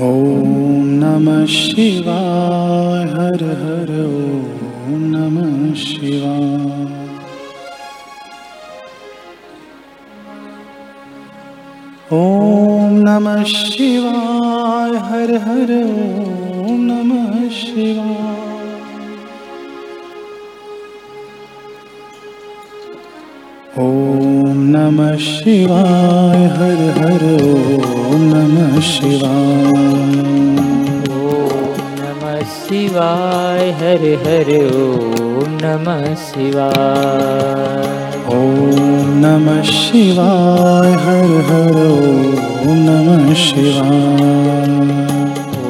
ॐ नमः शिवाय हर हर ॐ नमः शिवाय। ॐ नमः शिवाय हर हर ॐ नमः शिवाय। ॐ नमः शिवाय हर हर ॐ नमः शिवाय। ॐ नमः शिवाय हर हर ॐ नमः शिवाय। ॐ नमः शिवाय हर हर ॐ नमः शिवाय।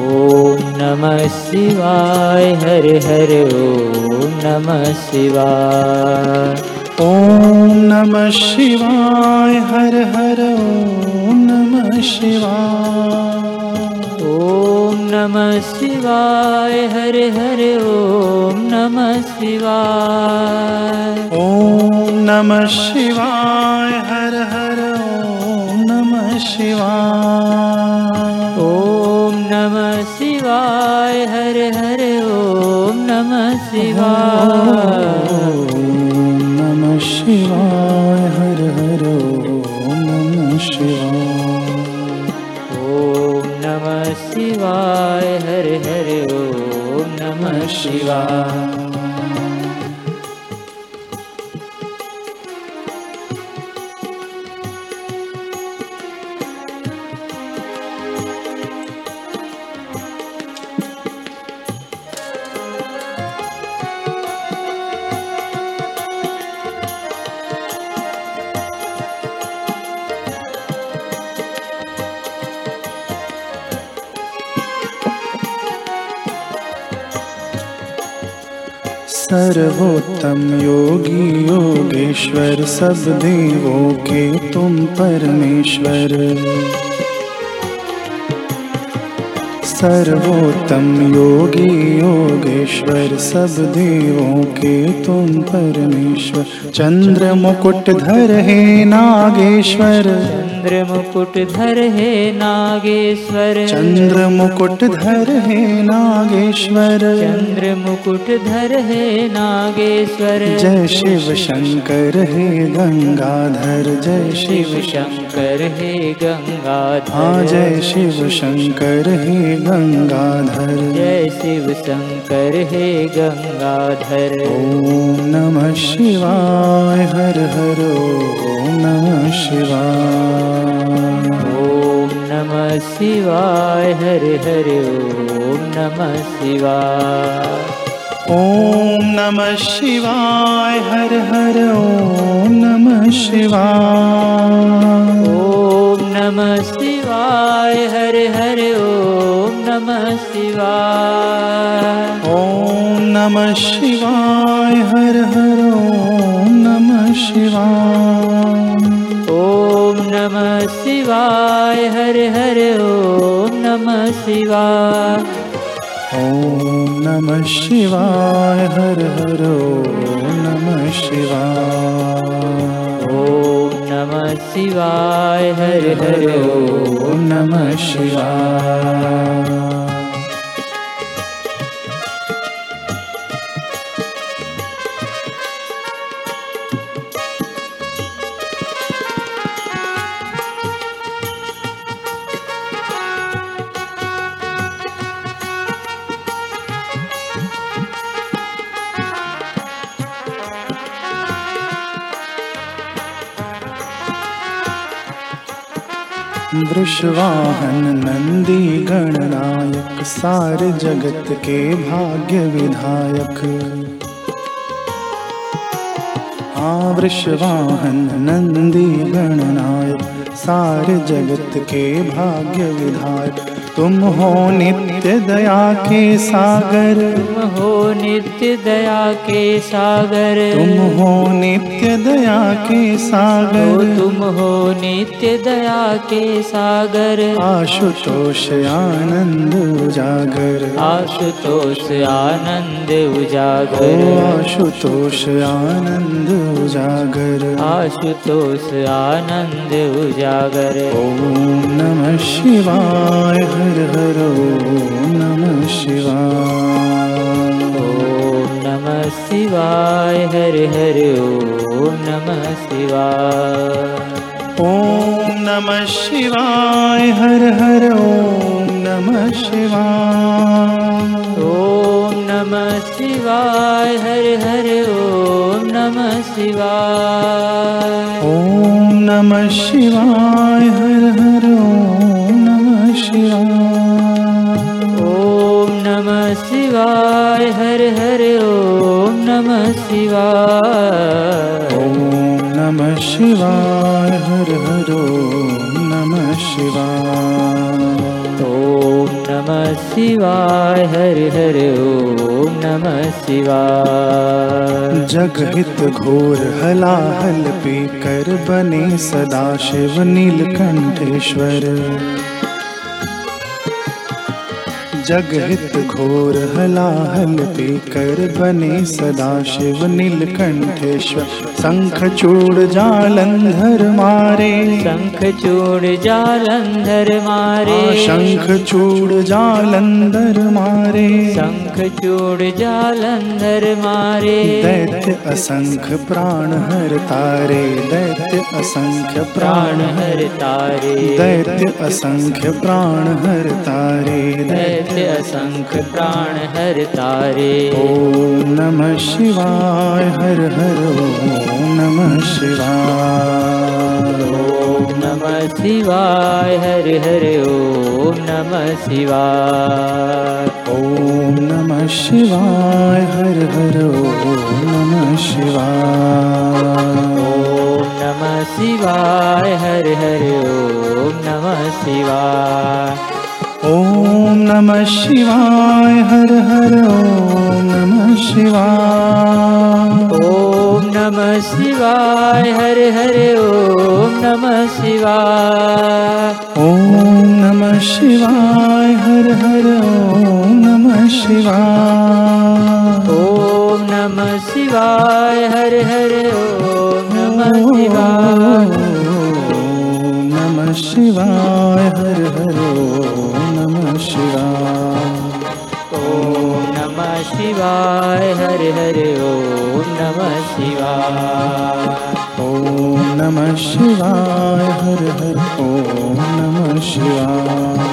ॐ नमः शिवाय हर हर ॐ नमः शिवाय ॐ नमः शिवाय हर हर ॐ नमः शिवाय। ॐ नमः शिवाय हर हर ॐ नमः शिवाय। ॐ नमः शिवाय हर हर ॐ नमः शिवाय। ॐ नमः शिवाय हर हर शिवाय हर हर ॐ नमः शिवाय सर्वोत्तम योगी योगेश्वर सब देवों के तुम परमेश्वर। सर्वोत्तम योगी योगेश्वर सब देवों के तुम परमेश्वर। चंद्र मुकुट धर हे नागेश्वर। चन्द्र मुकुट धर हे नागेश्वर। चंद्र मुकुट धर हे नागेश्वर। चन्द्र मुकुट धर हे नागेश्वर। जय शिव शंकर हे गंगाधर जय शिव शङ्कर हे गङ्गाधर हाँ जय शिव शंकर हे गंगाधर। जय शिव शङ्कर हे गङ्गाधर ॐ नमः शिवाय हर हर ॐ नमः शिवाय। ॐ नमः शिवाय हर हर ॐ नमः शिवाय। ॐ नमः शिवाय हर हर ॐ नमः शिवाय। ॐ नमः शिवाय हर हर ॐ नमः शिवाय। ॐ नमः शिवाय हर हर ॐ नमः शिवाय। ॐ नमः शिवाय हर हर ॐ नमः शिवाय। ॐ नमः शिवाय हर हर ॐ नमः शिवाय। ॐ शिवाय हर हर ॐ नमः शिवाय वृषवाहन नंदी गणनायक सार जगत के भाग्य विधायक। हाँ वृषवाहन नंदी गणनायक सार जगत के भाग्य विधायक तुम हो नित्य दया के सागर। तुम हो नित्य दया के सागर। तुम हो नित्य दया के सागर। तुम हो नित्य दया के सागर। आशुतोष आनंद उजागर। आशुतोष आनंद उजागर। आशुतोष आनंद उजागर। आशुतोष आनंद उजागर। ओम नमः शिवाय। हर नमः शिवाय। ॐ नमः शिवाय हर हर ॐ नमः शिवाय। ॐ नमः शिवाय हर हर ॐ नमः शिवाय। ॐ नमः शिवाय हर हर ॐ नमः शिवाय। ॐ नमः शिवाय हर हर शिवाय हर हर ॐ नमः शिवाय। ॐ नमः शिवाय हर हर ॐ नमः शिवाय। ॐ नमः शिवाय हर हर ॐ नमः शिवाय। जगहित घोर हलाहल पीकर बने सदा शिव नीलकंठेश्वर जगहित घोर हलाहल पीकर बने सदा शिव नीलकंठेश्वर। शंख चूड़ जालंधर मारे। शंख चूड़ जालंधर मारे। शंख चूड़ जालंधर मारे। शंख चूड़ जालंधर मारे। दैत्य असंख्य प्राण हर तारे। दैत्य असंख्य प्राण प्राण हर तारे। दैत्य असंख्य प्राण हर तारे। दैत्य असंख्य प्राण हर तारे ॐ नमः शिवाय हर हर ॐ नमः शिवाय। ॐ नमः शिवाय हर हर ॐ नमः शिवाय। ॐ नमः शिवाय हर हर ॐ नमः शिवाय। ॐ नमः शिवाय हर हर ॐ नमः शिवाय ॐ नमः शिवाय हर हर ॐ नमः शिवाय। ॐ नमः शिवाय हर हर ॐ नमः शिवाय। ॐ नमः शिवाय हर हर ॐ नमः शिवाय। ॐ नमः शिवाय हर हर ॐ नमः शिवाय। ॐ शिवाय हर हर ॐ नमः शिवाय। ॐ नमः शिवाय हर हर ॐ नमः शिवाय।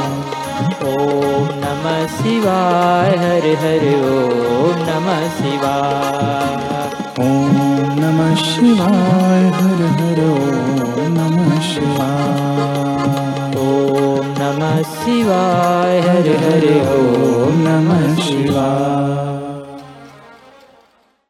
ॐ नमः शिवाय हर हर ॐ नमः शिवाय। ॐ नमः शिवाय